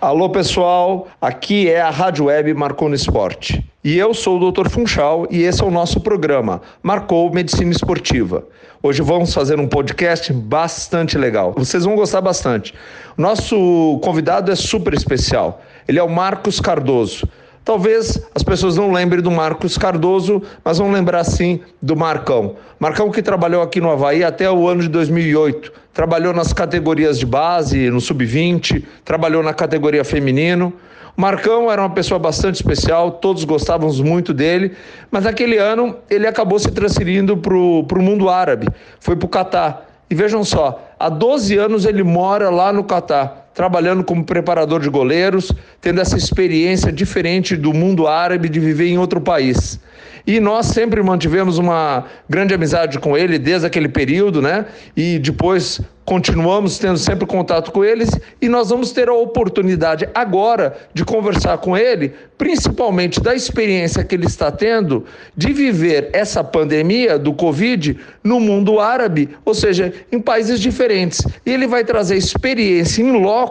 Alô pessoal, aqui é a Rádio Web Marcou no Esporte. E eu sou o Dr. Funchal e esse é o nosso programa Marcou Medicina Esportiva. Hoje vamos fazer um podcast bastante legal. Vocês vão gostar bastante. Nosso convidado é super especial. Ele é o Marcos Cardoso. Talvez as pessoas não lembrem do Marcos Cardoso, mas vão lembrar sim do Marcão. Marcão que trabalhou aqui no Havaí até o ano de 2008. Trabalhou nas categorias de base, no sub-20, trabalhou na categoria feminino. Marcão era uma pessoa bastante especial, todos gostávamos muito dele, mas naquele ano ele acabou se transferindo para o mundo árabe, foi para o Catar. E vejam só, há 12 anos ele mora lá no Catar trabalhando como preparador de goleiros, tendo essa experiência diferente do mundo árabe de viver em outro país. E nós sempre mantivemos uma grande amizade com ele desde aquele período, né? E depois continuamos tendo sempre contato com eles e nós vamos ter a oportunidade agora de conversar com ele, principalmente da experiência que ele está tendo de viver essa pandemia do Covid no mundo árabe, ou seja, em países diferentes. E ele vai trazer experiência em loco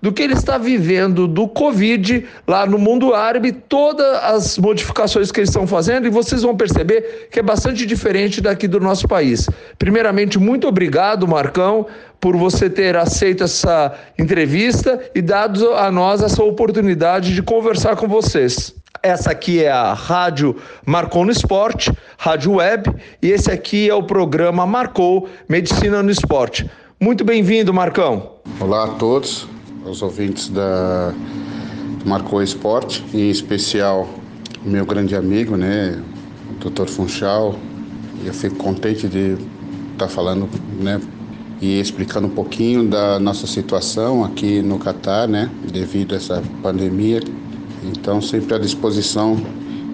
do que ele está vivendo do Covid lá no mundo árabe, todas as modificações que eles estão fazendo e vocês vão perceber que é bastante diferente daqui do nosso país. Primeiramente, muito obrigado, Marcão por você ter aceito essa entrevista e dado a nós essa oportunidade de conversar com vocês. Essa aqui é a Rádio Marcou no Esporte, Rádio Web, e esse aqui é o programa Marcou Medicina no Esporte. Muito bem-vindo, Marcão. Olá a todos, os ouvintes da Marcou Esporte, em especial meu grande amigo, né, o Dr. Funchal. Eu fico contente de estar falando, né, e explicando um pouquinho da nossa situação aqui no Catar, né, devido a essa pandemia. Então, sempre à disposição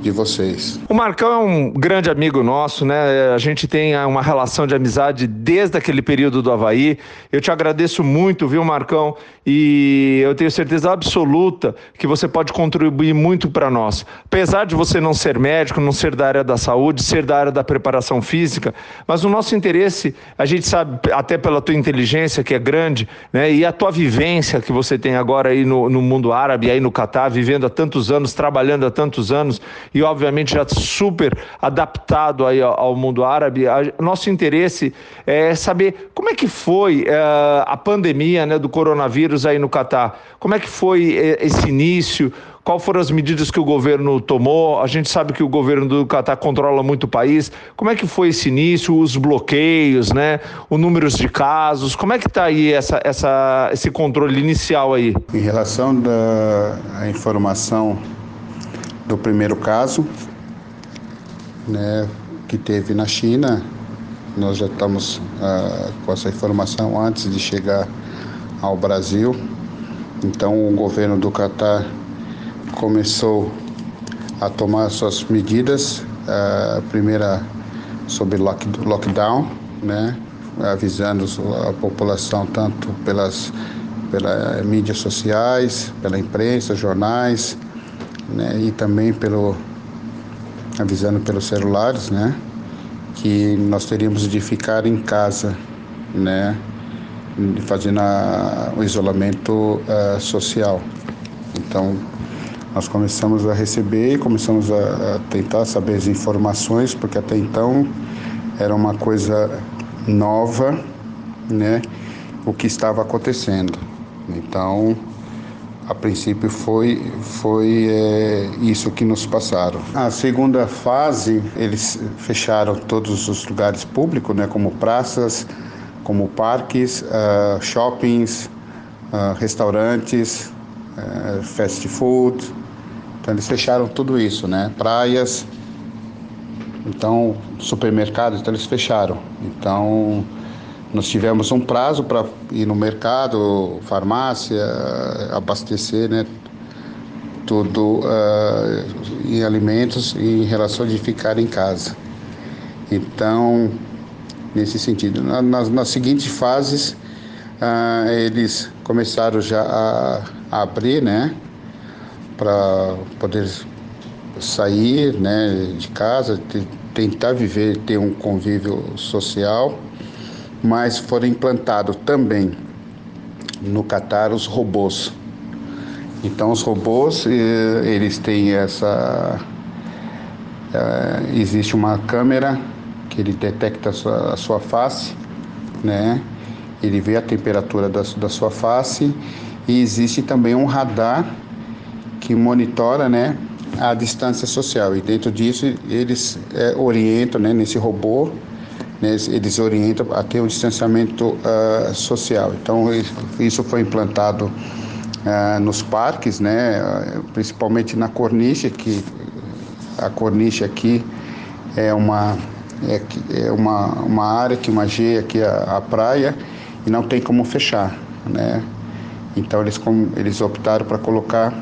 de vocês. O Marcão é um grande amigo nosso, né? A gente tem uma relação de amizade desde aquele período do Havaí. Eu te agradeço muito, viu, Marcão? E eu tenho certeza absoluta que você pode contribuir muito para nós. Apesar de você não ser médico, não ser da área da saúde, ser da área da preparação física, mas o nosso interesse, a gente sabe, até pela tua inteligência, que é grande, né? E a tua vivência que você tem agora aí no, no mundo árabe, aí no Catar, vivendo há tantos anos, trabalhando há tantos anos e obviamente já super adaptado aí ao mundo árabe. Nosso interesse é saber como é que foi é, a pandemia né, do coronavírus aí no Catar. Como é que foi é, esse início? Qual foram as medidas que o governo tomou? A gente sabe que o governo do Catar controla muito o país. Como é que foi esse início, os bloqueios, né? Os números de casos? Como é que está aí essa, essa, esse controle inicial aí? Em relação da informação do primeiro caso, né, que teve na China. Nós já estamos ah, com essa informação antes de chegar ao Brasil. Então, o governo do Catar começou a tomar suas medidas. A primeira sobre lock, lockdown, né, avisando a população tanto pelas, pelas mídias sociais, pela imprensa, jornais, né, e também pelo avisando pelos celulares, né, que nós teríamos de ficar em casa, né, fazendo a, o isolamento uh, social. Então, nós começamos a receber, começamos a, a tentar saber as informações, porque até então era uma coisa nova, né, o que estava acontecendo. Então, a princípio foi, foi é, isso que nos passaram. A segunda fase, eles fecharam todos os lugares públicos, né, como praças, como parques, uh, shoppings, uh, restaurantes, uh, fast food. Então eles fecharam tudo isso, né? Praias, então supermercados, então eles fecharam. Então nós tivemos um prazo para ir no mercado, farmácia, abastecer, né? Tudo uh, em alimentos em relação de ficar em casa. Então, nesse sentido, na, nas, nas seguintes fases, uh, eles começaram já a, a abrir, né? Para poder sair né, de casa, tentar viver, ter um convívio social mas foram implantados também no Catar os robôs. Então os robôs eh, eles têm essa eh, existe uma câmera que ele detecta a sua, a sua face, né? Ele vê a temperatura da, da sua face e existe também um radar que monitora, né, a distância social. E dentro disso eles é, orientam, né, nesse robô, né, eles orientam a ter um distanciamento uh, social. Então isso foi implantado uh, nos parques, né, principalmente na corniche, que a corniche aqui é uma é, é uma, uma área que magia aqui a, a praia e não tem como fechar, né? Então eles, eles optaram para colocar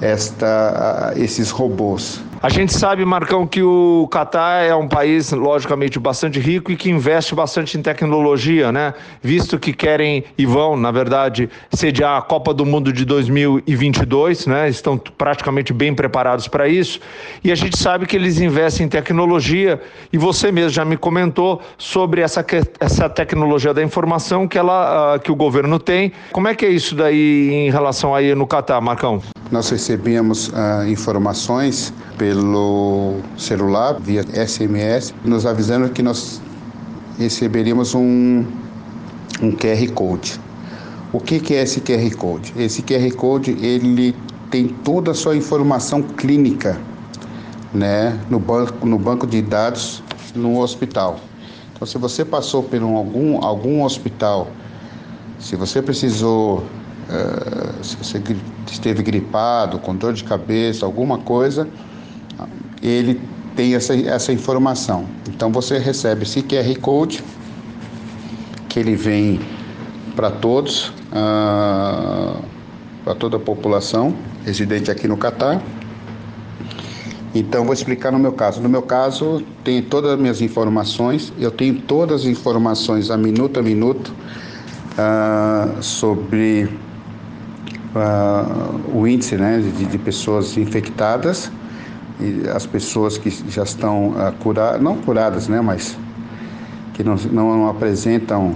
esta, esses robôs. A gente sabe, Marcão, que o Catar é um país, logicamente, bastante rico e que investe bastante em tecnologia, né? Visto que querem e vão, na verdade, sediar a Copa do Mundo de 2022, né? Estão praticamente bem preparados para isso. E a gente sabe que eles investem em tecnologia e você mesmo já me comentou sobre essa, essa tecnologia da informação que, ela, uh, que o governo tem. Como é que é isso daí em relação aí no Catar, Marcão? Nós recebemos uh, informações pelo celular, via SMS, nos avisando que nós receberíamos um, um QR Code. O que, que é esse QR Code? Esse QR Code ele tem toda a sua informação clínica né, no, banco, no banco de dados no hospital. Então, se você passou por um, algum, algum hospital, se você precisou se você esteve gripado, com dor de cabeça, alguma coisa, ele tem essa, essa informação. Então você recebe esse QR Code, que ele vem para todos, uh, para toda a população residente aqui no Catar. Então vou explicar no meu caso. No meu caso, tem todas as minhas informações, eu tenho todas as informações a minuto a minuto uh, sobre uh, o índice né, de, de, pessoas infectadas e as pessoas que já estão uh, curadas, não curadas, né, mas que não, não apresentam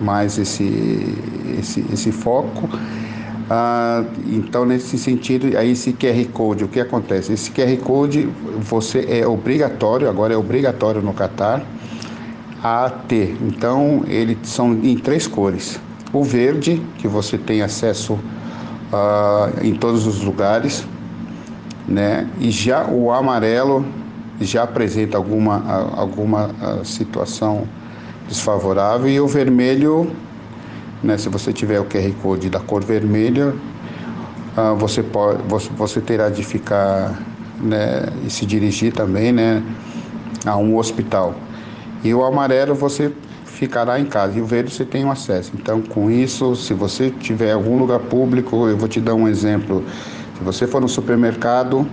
mais esse, esse, esse foco. Ah, então, nesse sentido, aí esse QR Code, o que acontece? Esse QR Code você é obrigatório, agora é obrigatório no Catar, a ter. Então, eles são em três cores. O verde, que você tem acesso uh, em todos os lugares, né? E já o amarelo já apresenta alguma, alguma uh, situação desfavorável e o vermelho, né? Se você tiver o QR Code da cor vermelha, uh, você pode, você terá de ficar, né? E se dirigir também, né? A um hospital. E o amarelo você ficará em casa. E o verde você tem um acesso. Então, com isso, se você tiver algum lugar público, eu vou te dar um exemplo. Se você for no supermercado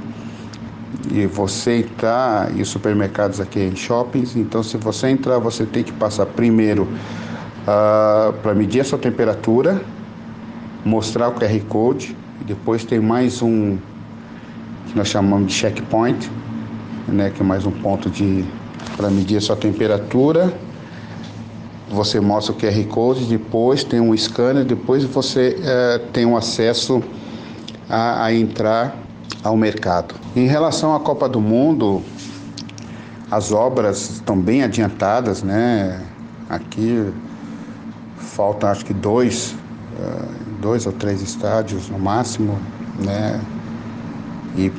e você entrar, e os supermercados aqui em shoppings, então se você entrar, você tem que passar primeiro uh, ah, para medir a sua temperatura, mostrar o QR Code, e depois tem mais um que nós chamamos de checkpoint, né, que é mais um ponto de para medir a sua temperatura você mostra o QR Code, depois tem um scanner, depois você é, tem um acesso a, a entrar ao mercado. Em relação à Copa do Mundo, as obras estão bem adiantadas, né? Aqui faltam acho que dois, é, dois ou três estádios no máximo, né? E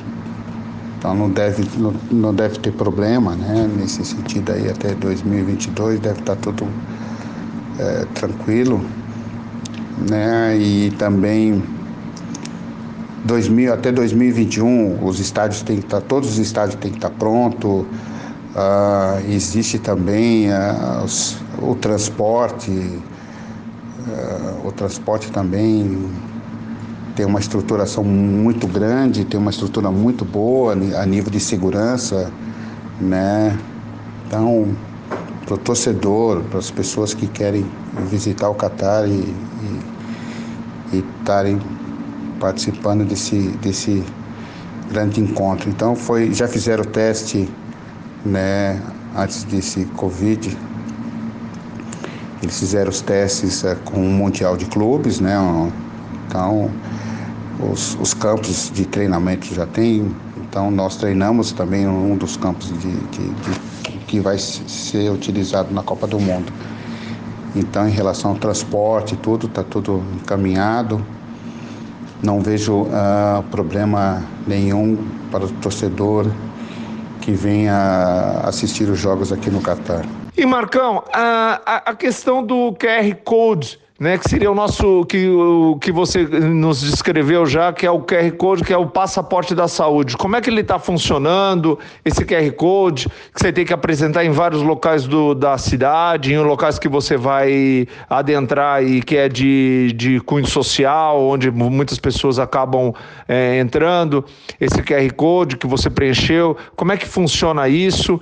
então não deve, não, não deve ter problema, né? Nesse sentido aí até 2022 deve estar tudo é, tranquilo, né? E também 2000, até 2021 os estádios têm que estar, tá, todos os estádios têm que estar tá pronto. Uh, existe também uh, os, o transporte, uh, o transporte também tem uma estruturação muito grande, tem uma estrutura muito boa a nível de segurança, né? Então para o torcedor, para as pessoas que querem visitar o Catar e estarem participando desse, desse grande encontro. Então foi, já fizeram o teste né, antes desse Covid. Eles fizeram os testes é, com um mundial de clubes, né? Então os, os, campos de treinamento já tem, então nós treinamos também um dos campos de, de, de, que vai ser utilizado na Copa do Mundo. Então, em relação ao transporte, tudo está tudo encaminhado. Não vejo uh, problema nenhum para o torcedor que venha assistir os jogos aqui no Catar. E Marcão, a, a questão do QR Code né, que seria o nosso que o que você nos descreveu já, que é o QR Code, que é o passaporte da saúde. Como é que ele está funcionando? Esse QR Code que você tem que apresentar em vários locais do, da cidade, em locais que você vai adentrar e que é de, de cunho social, onde muitas pessoas acabam é, entrando. Esse QR Code que você preencheu, como é que funciona isso?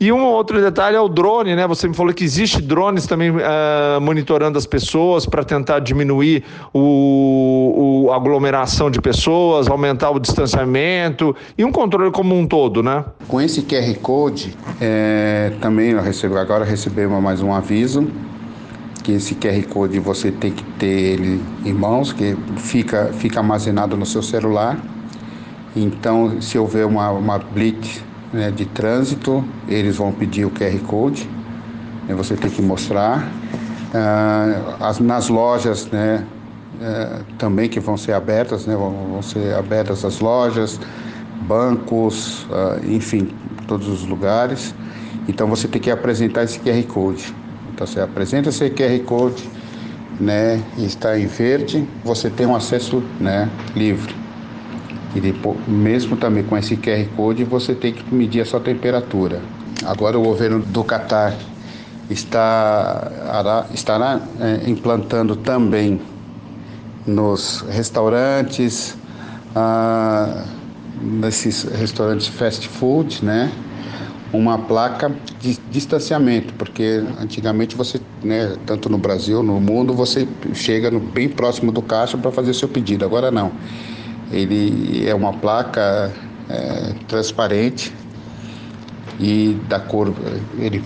E um outro detalhe é o drone, né? Você me falou que existe drones também uh, monitorando as pessoas para tentar diminuir o, o, aglomeração de pessoas, aumentar o distanciamento e um controle como um todo, né? Com esse QR Code, é, também eu recebo, agora recebemos mais um aviso que esse QR Code você tem que ter ele em mãos, que fica, fica armazenado no seu celular. Então, se houver uma, uma blitz né, de trânsito, eles vão pedir o QR Code, né, você tem que mostrar. Ah, as, nas lojas, né, é, também que vão ser abertas, né, vão, ser abertas as lojas, bancos, ah, enfim, todos os lugares. Então você tem que apresentar esse QR Code. Então você apresenta esse QR Code, né, está em verde, você tem um acesso, né, livre. E depois, mesmo também com esse QR Code, você tem que medir a sua temperatura. Agora o governo do Catar está, estará é, implantando também nos restaurantes, ah, nesses restaurantes fast food, né? Uma placa de distanciamento, porque antigamente você, né, tanto no Brasil, no mundo, você chega no, bem próximo do caixa para fazer seu pedido. Agora não ele é uma placa é, transparente e da cor, ele,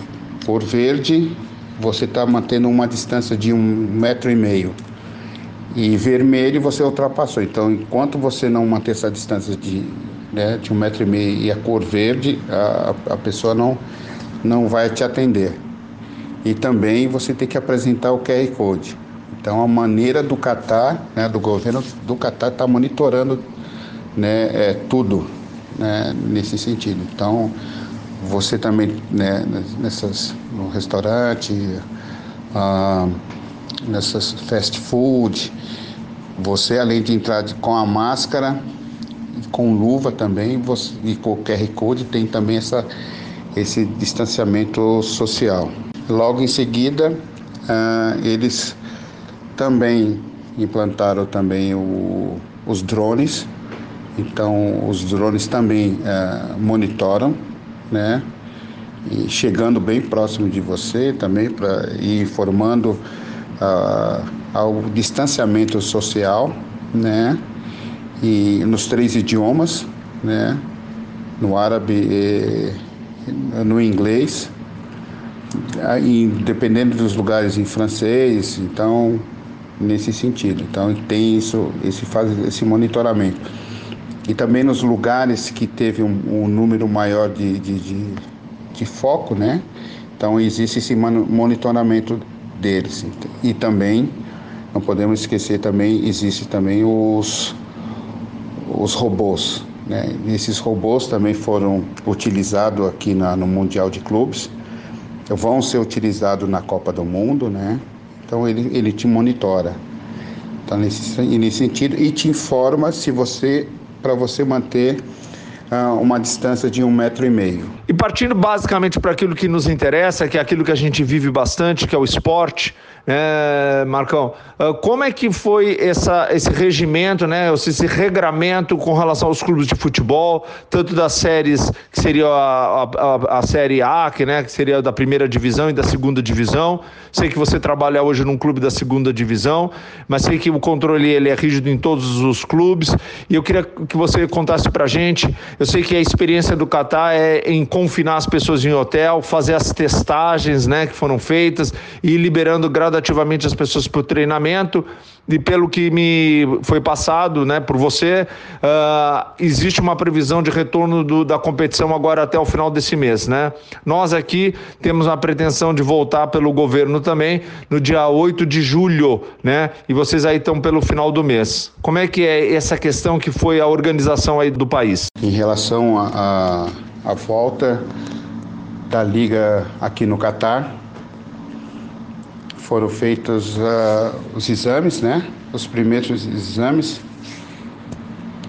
cor verde, você está mantendo uma distância de um metro e meio. E vermelho você ultrapassou. Então, enquanto você não manter essa distância de, né, de um metro e meio e a cor verde, a, a pessoa não, não vai te atender. E também você tem que apresentar o QR Code. Então, a maneira do Catar, né, do governo do Catar, está monitorando né, é, tudo né, nesse sentido. Então, você também, né, nessas, no restaurante, ah, nessas fast food, você além de entrar com a máscara, com luva também, você, e com o QR Code, tem também essa, esse distanciamento social. Logo em seguida, ah, eles também implantaram também o, os drones, então os drones também é, monitoram, né? E chegando bem próximo de você também para ir informando uh, ao distanciamento social, né? E nos três idiomas, né? No árabe, e no inglês, dependendo dos lugares em francês, então nesse sentido. Então tem isso, esse faz esse monitoramento. E também nos lugares que teve um, um número maior de, de, de, de, foco, né? Então existe esse monitoramento deles. E também, não podemos esquecer também, existe também os, os robôs. Né? Esses robôs também foram utilizados aqui na, no Mundial de Clubes, vão ser utilizados na Copa do Mundo, né? Então ele, ele te monitora. Tá nesse, nesse sentido e te informa se você para você manter uh, uma distância de um metro e meio. E partindo basicamente para aquilo que nos interessa, que é aquilo que a gente vive bastante, que é o esporte, é, Marcão, ah, como é que foi essa, esse regimento, né, esse regramento com relação aos clubes de futebol, tanto das séries, que seria a, a, a série A, que, né, que seria da primeira divisão e da segunda divisão. Sei que você trabalha hoje num clube da segunda divisão, mas sei que o controle ele é rígido em todos os clubes. E eu queria que você contasse para gente. Eu sei que a experiência do Catar é em confinar as pessoas em hotel, fazer as testagens né, que foram feitas e liberando gradativamente as pessoas para o treinamento. E pelo que me foi passado né, por você, uh, existe uma previsão de retorno do, da competição agora até o final desse mês. Né? Nós aqui temos a pretensão de voltar pelo governo também no dia 8 de julho, né? E vocês aí estão pelo final do mês. Como é que é essa questão que foi a organização aí do país? Em relação à volta da liga aqui no Catar, foram feitos uh, os exames, né? Os primeiros exames,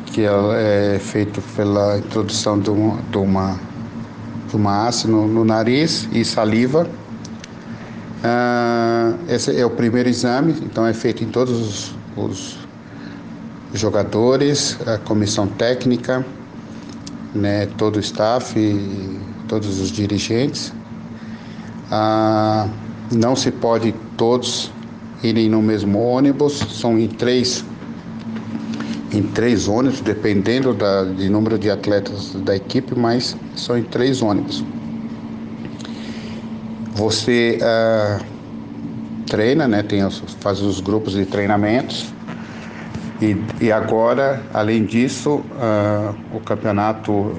que é feito pela introdução de uma, de uma, de uma ácido no, no nariz e saliva. Uh, esse é o primeiro exame, então é feito em todos os, os jogadores, a comissão técnica, né, todo o staff e todos os dirigentes. Uh, não se pode todos irem no mesmo ônibus, são em três em três ônibus, dependendo da, de número de atletas da equipe, mas são em três ônibus. Você uh, treina, né, tem, faz os grupos de treinamentos e, e agora, além disso, uh, o campeonato uh,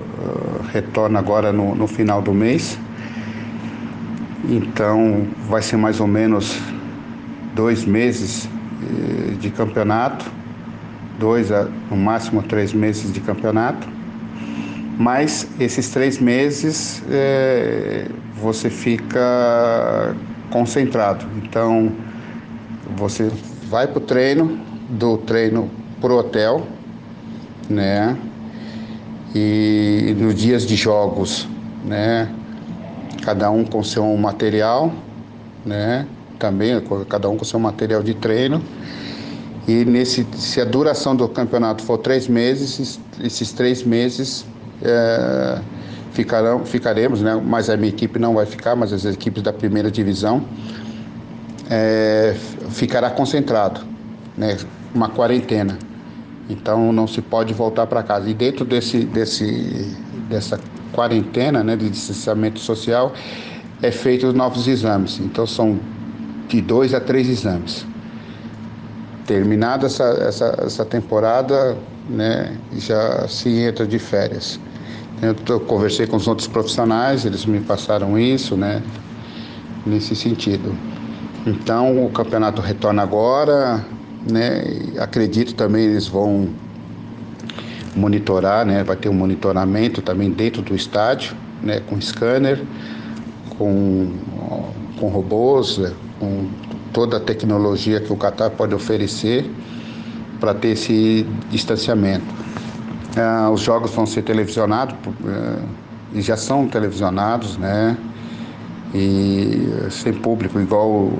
retorna agora no, no final do mês então vai ser mais ou menos dois meses eh, de campeonato, dois a no máximo três meses de campeonato. Mas esses três meses é, você fica concentrado. Então você vai para o treino, do treino para o hotel, né? E nos dias de jogos, né? cada um com seu material, né? Também cada um com seu material de treino. E nesse, se a duração do campeonato for três meses, esses três meses é, ficarão, ficaremos, né? Mas a minha equipe não vai ficar, mas as equipes da primeira divisão é, ficará concentrado, né? Uma quarentena. Então não se pode voltar para casa. E dentro desse, desse, dessa quarentena, né, de distanciamento social, é feito os novos exames. Então são de dois a três exames. Terminada essa, essa, essa temporada, né, já se entra de férias. Eu tô, conversei com os outros profissionais, eles me passaram isso, né, nesse sentido. Então o campeonato retorna agora, né, acredito também eles vão monitorar, né? Vai ter um monitoramento também dentro do estádio, né? Com scanner, com, com robôs, né? com toda a tecnologia que o Qatar pode oferecer para ter esse distanciamento. Ah, os jogos vão ser televisionados eh, e já são televisionados, né? E sem público, igual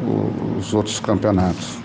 os outros campeonatos.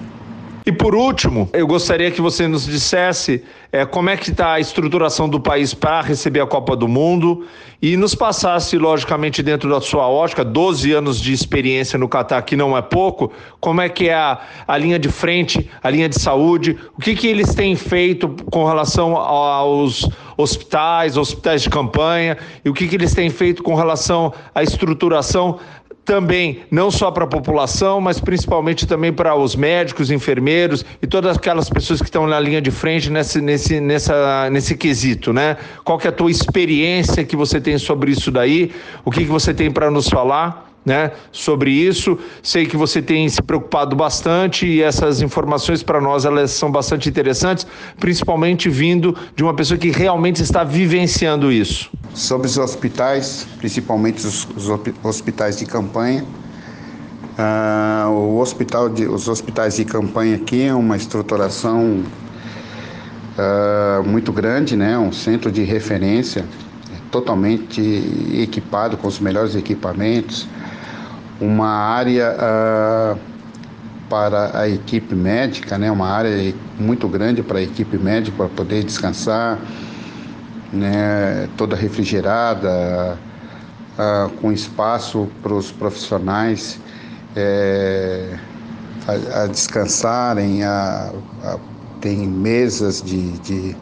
E por último, eu gostaria que você nos dissesse é, como é que está a estruturação do país para receber a Copa do Mundo e nos passasse, logicamente, dentro da sua ótica, 12 anos de experiência no Catar, que não é pouco, como é que é a, a linha de frente, a linha de saúde, o que, que eles têm feito com relação aos hospitais, hospitais de campanha, e o que, que eles têm feito com relação à estruturação também, não só para a população, mas principalmente também para os médicos, enfermeiros e todas aquelas pessoas que estão na linha de frente nesse, nesse, nessa, nesse quesito, né? Qual que é a tua experiência que você tem sobre isso daí? O que, que você tem para nos falar? Né, sobre isso. Sei que você tem se preocupado bastante e essas informações para nós elas são bastante interessantes, principalmente vindo de uma pessoa que realmente está vivenciando isso. Sobre os hospitais, principalmente os, os hospitais de campanha, uh, o hospital de, os hospitais de campanha aqui é uma estruturação uh, muito grande, né, um centro de referência totalmente equipado com os melhores equipamentos, uma área uh, para a equipe médica, né, uma área muito grande para a equipe médica para poder descansar, né, toda refrigerada, uh, com espaço para os profissionais é, a, a, descansarem, a, a, tem mesas de, de,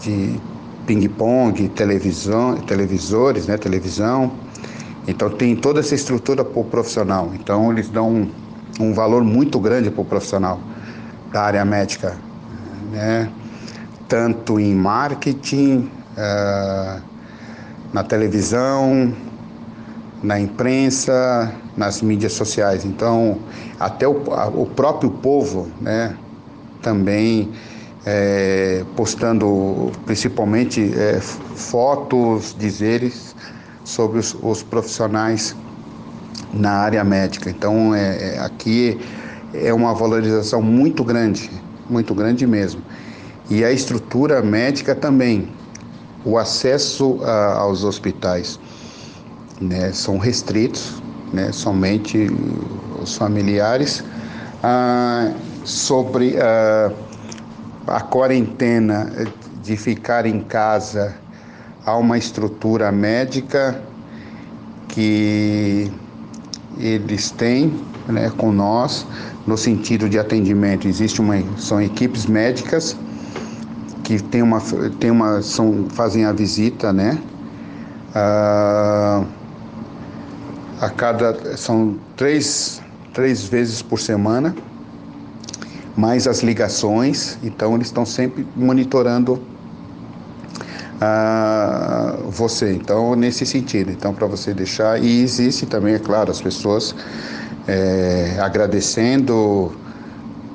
de ping-pong, televisão, televisores, né, televisão. Então tem toda essa estrutura para o profissional. Então eles dão um, um valor muito grande para o profissional da área médica, né? tanto em marketing, uh, na televisão, na imprensa, nas mídias sociais. Então, até o, o próprio povo, né, também é, postando principalmente é, fotos, dizeres sobre os, os, profissionais na área médica. Então, é, é, aqui é uma valorização muito grande, muito grande mesmo. E a estrutura médica também, o acesso a, aos hospitais né, são restritos, né, somente os familiares. Ah, sobre ah, a quarentena de ficar em casa, há uma estrutura médica que eles têm né, com nós no sentido de atendimento. Existe uma, são equipes médicas que tem uma, tem uma, são, fazem a visita, né? Ah, a cada são três, três vezes por semana, mais as ligações, então eles estão sempre monitorando você. Então, nesse sentido, então para você deixar e existe também, é claro, as pessoas é, agradecendo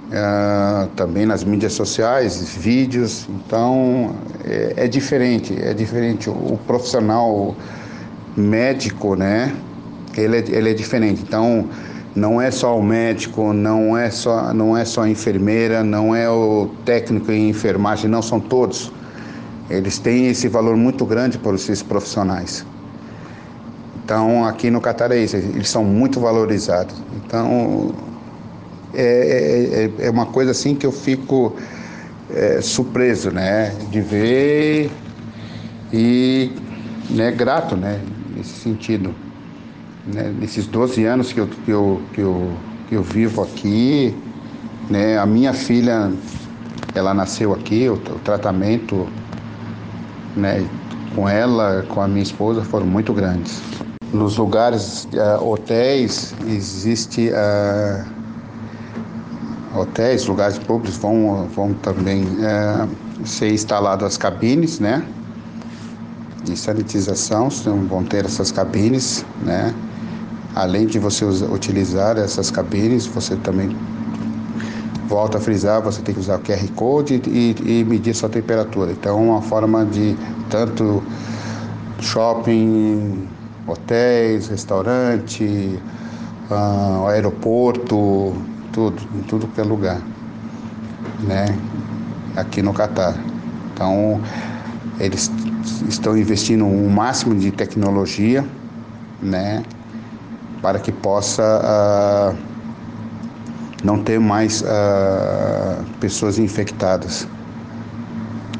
uh, também nas mídias sociais, vídeos. Então é, é, diferente, é diferente. O profissional médico, né? Ele é, ele é diferente. Então não é só o médico, não é só, não é só a enfermeira, não é o técnico em enfermagem, não são todos. Eles têm esse valor muito grande para esses profissionais. Então, aqui no Catar é isso, eles são muito valorizados. Então, é, é, é, é uma coisa assim que eu fico é, surpreso, né? De ver e né, grato, né? Nesse sentido. Né? Nesses 12 anos que eu, que, eu, que, eu, que eu vivo aqui, né? A minha filha, ela nasceu aqui, o, o tratamento né, com ela, com a minha esposa, foram muito grandes. Nos lugares, uh, hotéis, existe... Uh, hotéis, lugares públicos vão, vão também é, ser instaladas as cabines, né? De sanitização, vão ter essas cabines, né? Além de você utilizar essas cabines, você também volta a frisar, você tem que usar o QR Code e, e medir sua temperatura. Então, uma forma de tanto shopping, hotéis, restaurante, uh, aeroporto, tudo, em tudo que é lugar, né? Aqui no Catar. Então, eles estão investindo o um máximo de tecnologia, né? Para que possa uh, não ter mais uh, pessoas infectadas.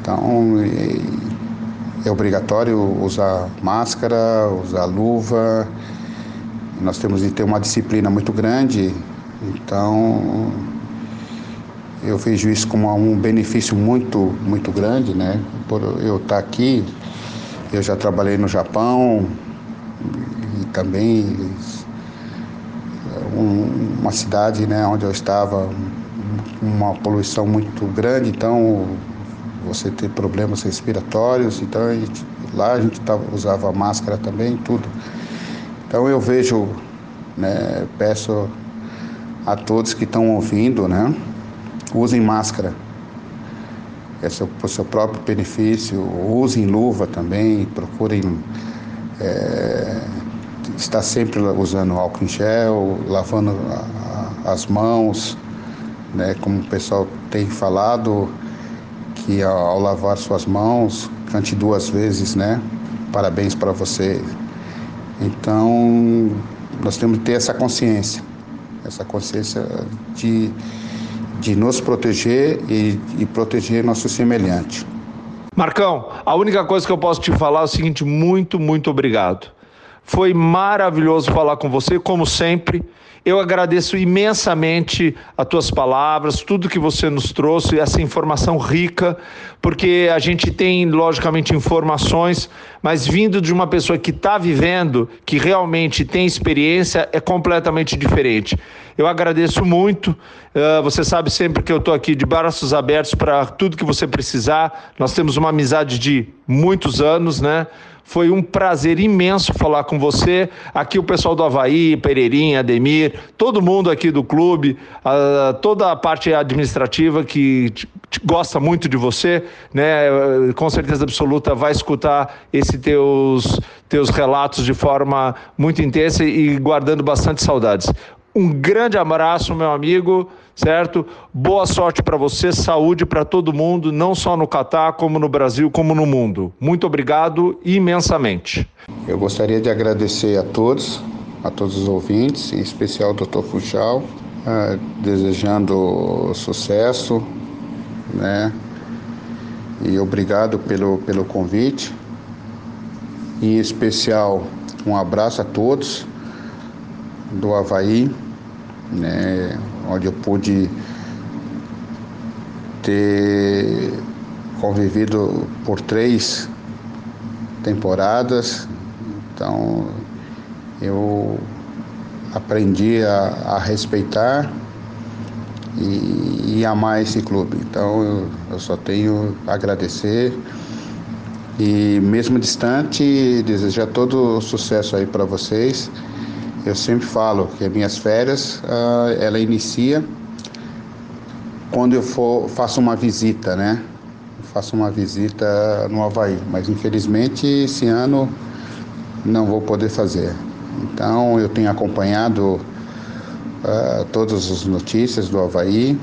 Então, é, obrigatório usar máscara, usar luva. Nós temos de ter uma disciplina muito grande então, eu vejo isso como um benefício muito, muito grande, né? Por eu estar aqui, eu já trabalhei no Japão e também uma cidade, né, onde eu estava, uma poluição muito grande, então você tem problemas respiratórios, então a gente, lá a gente tava, usava máscara também, tudo. Então eu vejo, né, peço a todos que estão ouvindo, né? Usem máscara. É seu, o seu próprio benefício. Usem luva também. Procurem é, estar sempre usando álcool em gel, lavando as mãos, né? Como o pessoal tem falado, que ao, lavar suas mãos, cante duas vezes, né? Parabéns para você. Então, nós temos que ter essa consciência essa consciência de, de nos proteger e, e proteger nosso semelhante. Marcão, a única coisa que eu posso te falar é o seguinte: muito, muito obrigado. Foi maravilhoso falar com você, como sempre. Eu agradeço imensamente as tuas palavras, tudo que você nos trouxe, essa informação rica, porque a gente tem, logicamente, informações, mas vindo de uma pessoa que está vivendo, que realmente tem experiência, é completamente diferente. Eu agradeço muito. Uh, você sabe sempre que eu estou aqui de braços abertos para tudo que você precisar. Nós temos uma amizade de muitos anos, né? Foi um prazer imenso falar com você. Aqui o pessoal do Havaí, Pereirinha, Ademir, todo mundo aqui do clube, toda a parte administrativa que gosta muito de você, né? Com certeza absoluta vai escutar esses teus, teus relatos de forma muito intensa e guardando bastante saudades. Um grande abraço, meu amigo, certo? Boa sorte para você, saúde para todo mundo, não só no Catar, como no Brasil, como no mundo. Muito obrigado imensamente. Eu gostaria de agradecer a todos, a todos os ouvintes, em especial ao Dr. Funchal, uh, desejando sucesso, né? E obrigado pelo, pelo convite. Em especial, um abraço a todos do Havaí né, onde eu pude ter convivido por três temporadas, então eu aprendi a, a respeitar e, e, amar esse clube. Então eu, eu só tenho a agradecer e mesmo distante desejar todo o sucesso aí para vocês eu sempre falo que as minhas férias, uh, ela inicia quando eu for, faço uma visita, né? faço uma visita no Havaí, mas infelizmente esse ano não vou poder fazer. Então eu tenho acompanhado uh, todas as notícias do Havaí,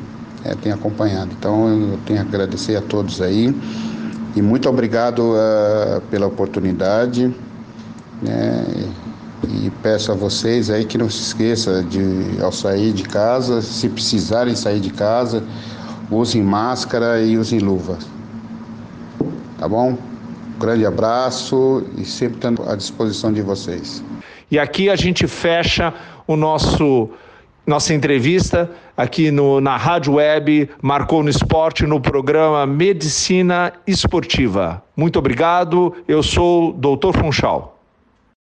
é, tenho acompanhado. Então eu tenho que agradecer a todos aí e muito obrigado uh, pela oportunidade. Né? E peço a vocês aí que não se esqueça de ao sair de casa, se precisarem sair de casa, usem máscara e usem luva. Tá bom? Um grande abraço e sempre estando à disposição de vocês. E aqui a gente fecha o nosso nossa entrevista aqui no, na Rádio Web, marcou no esporte, no programa Medicina Esportiva. Muito obrigado, eu sou o Dr. Funchal.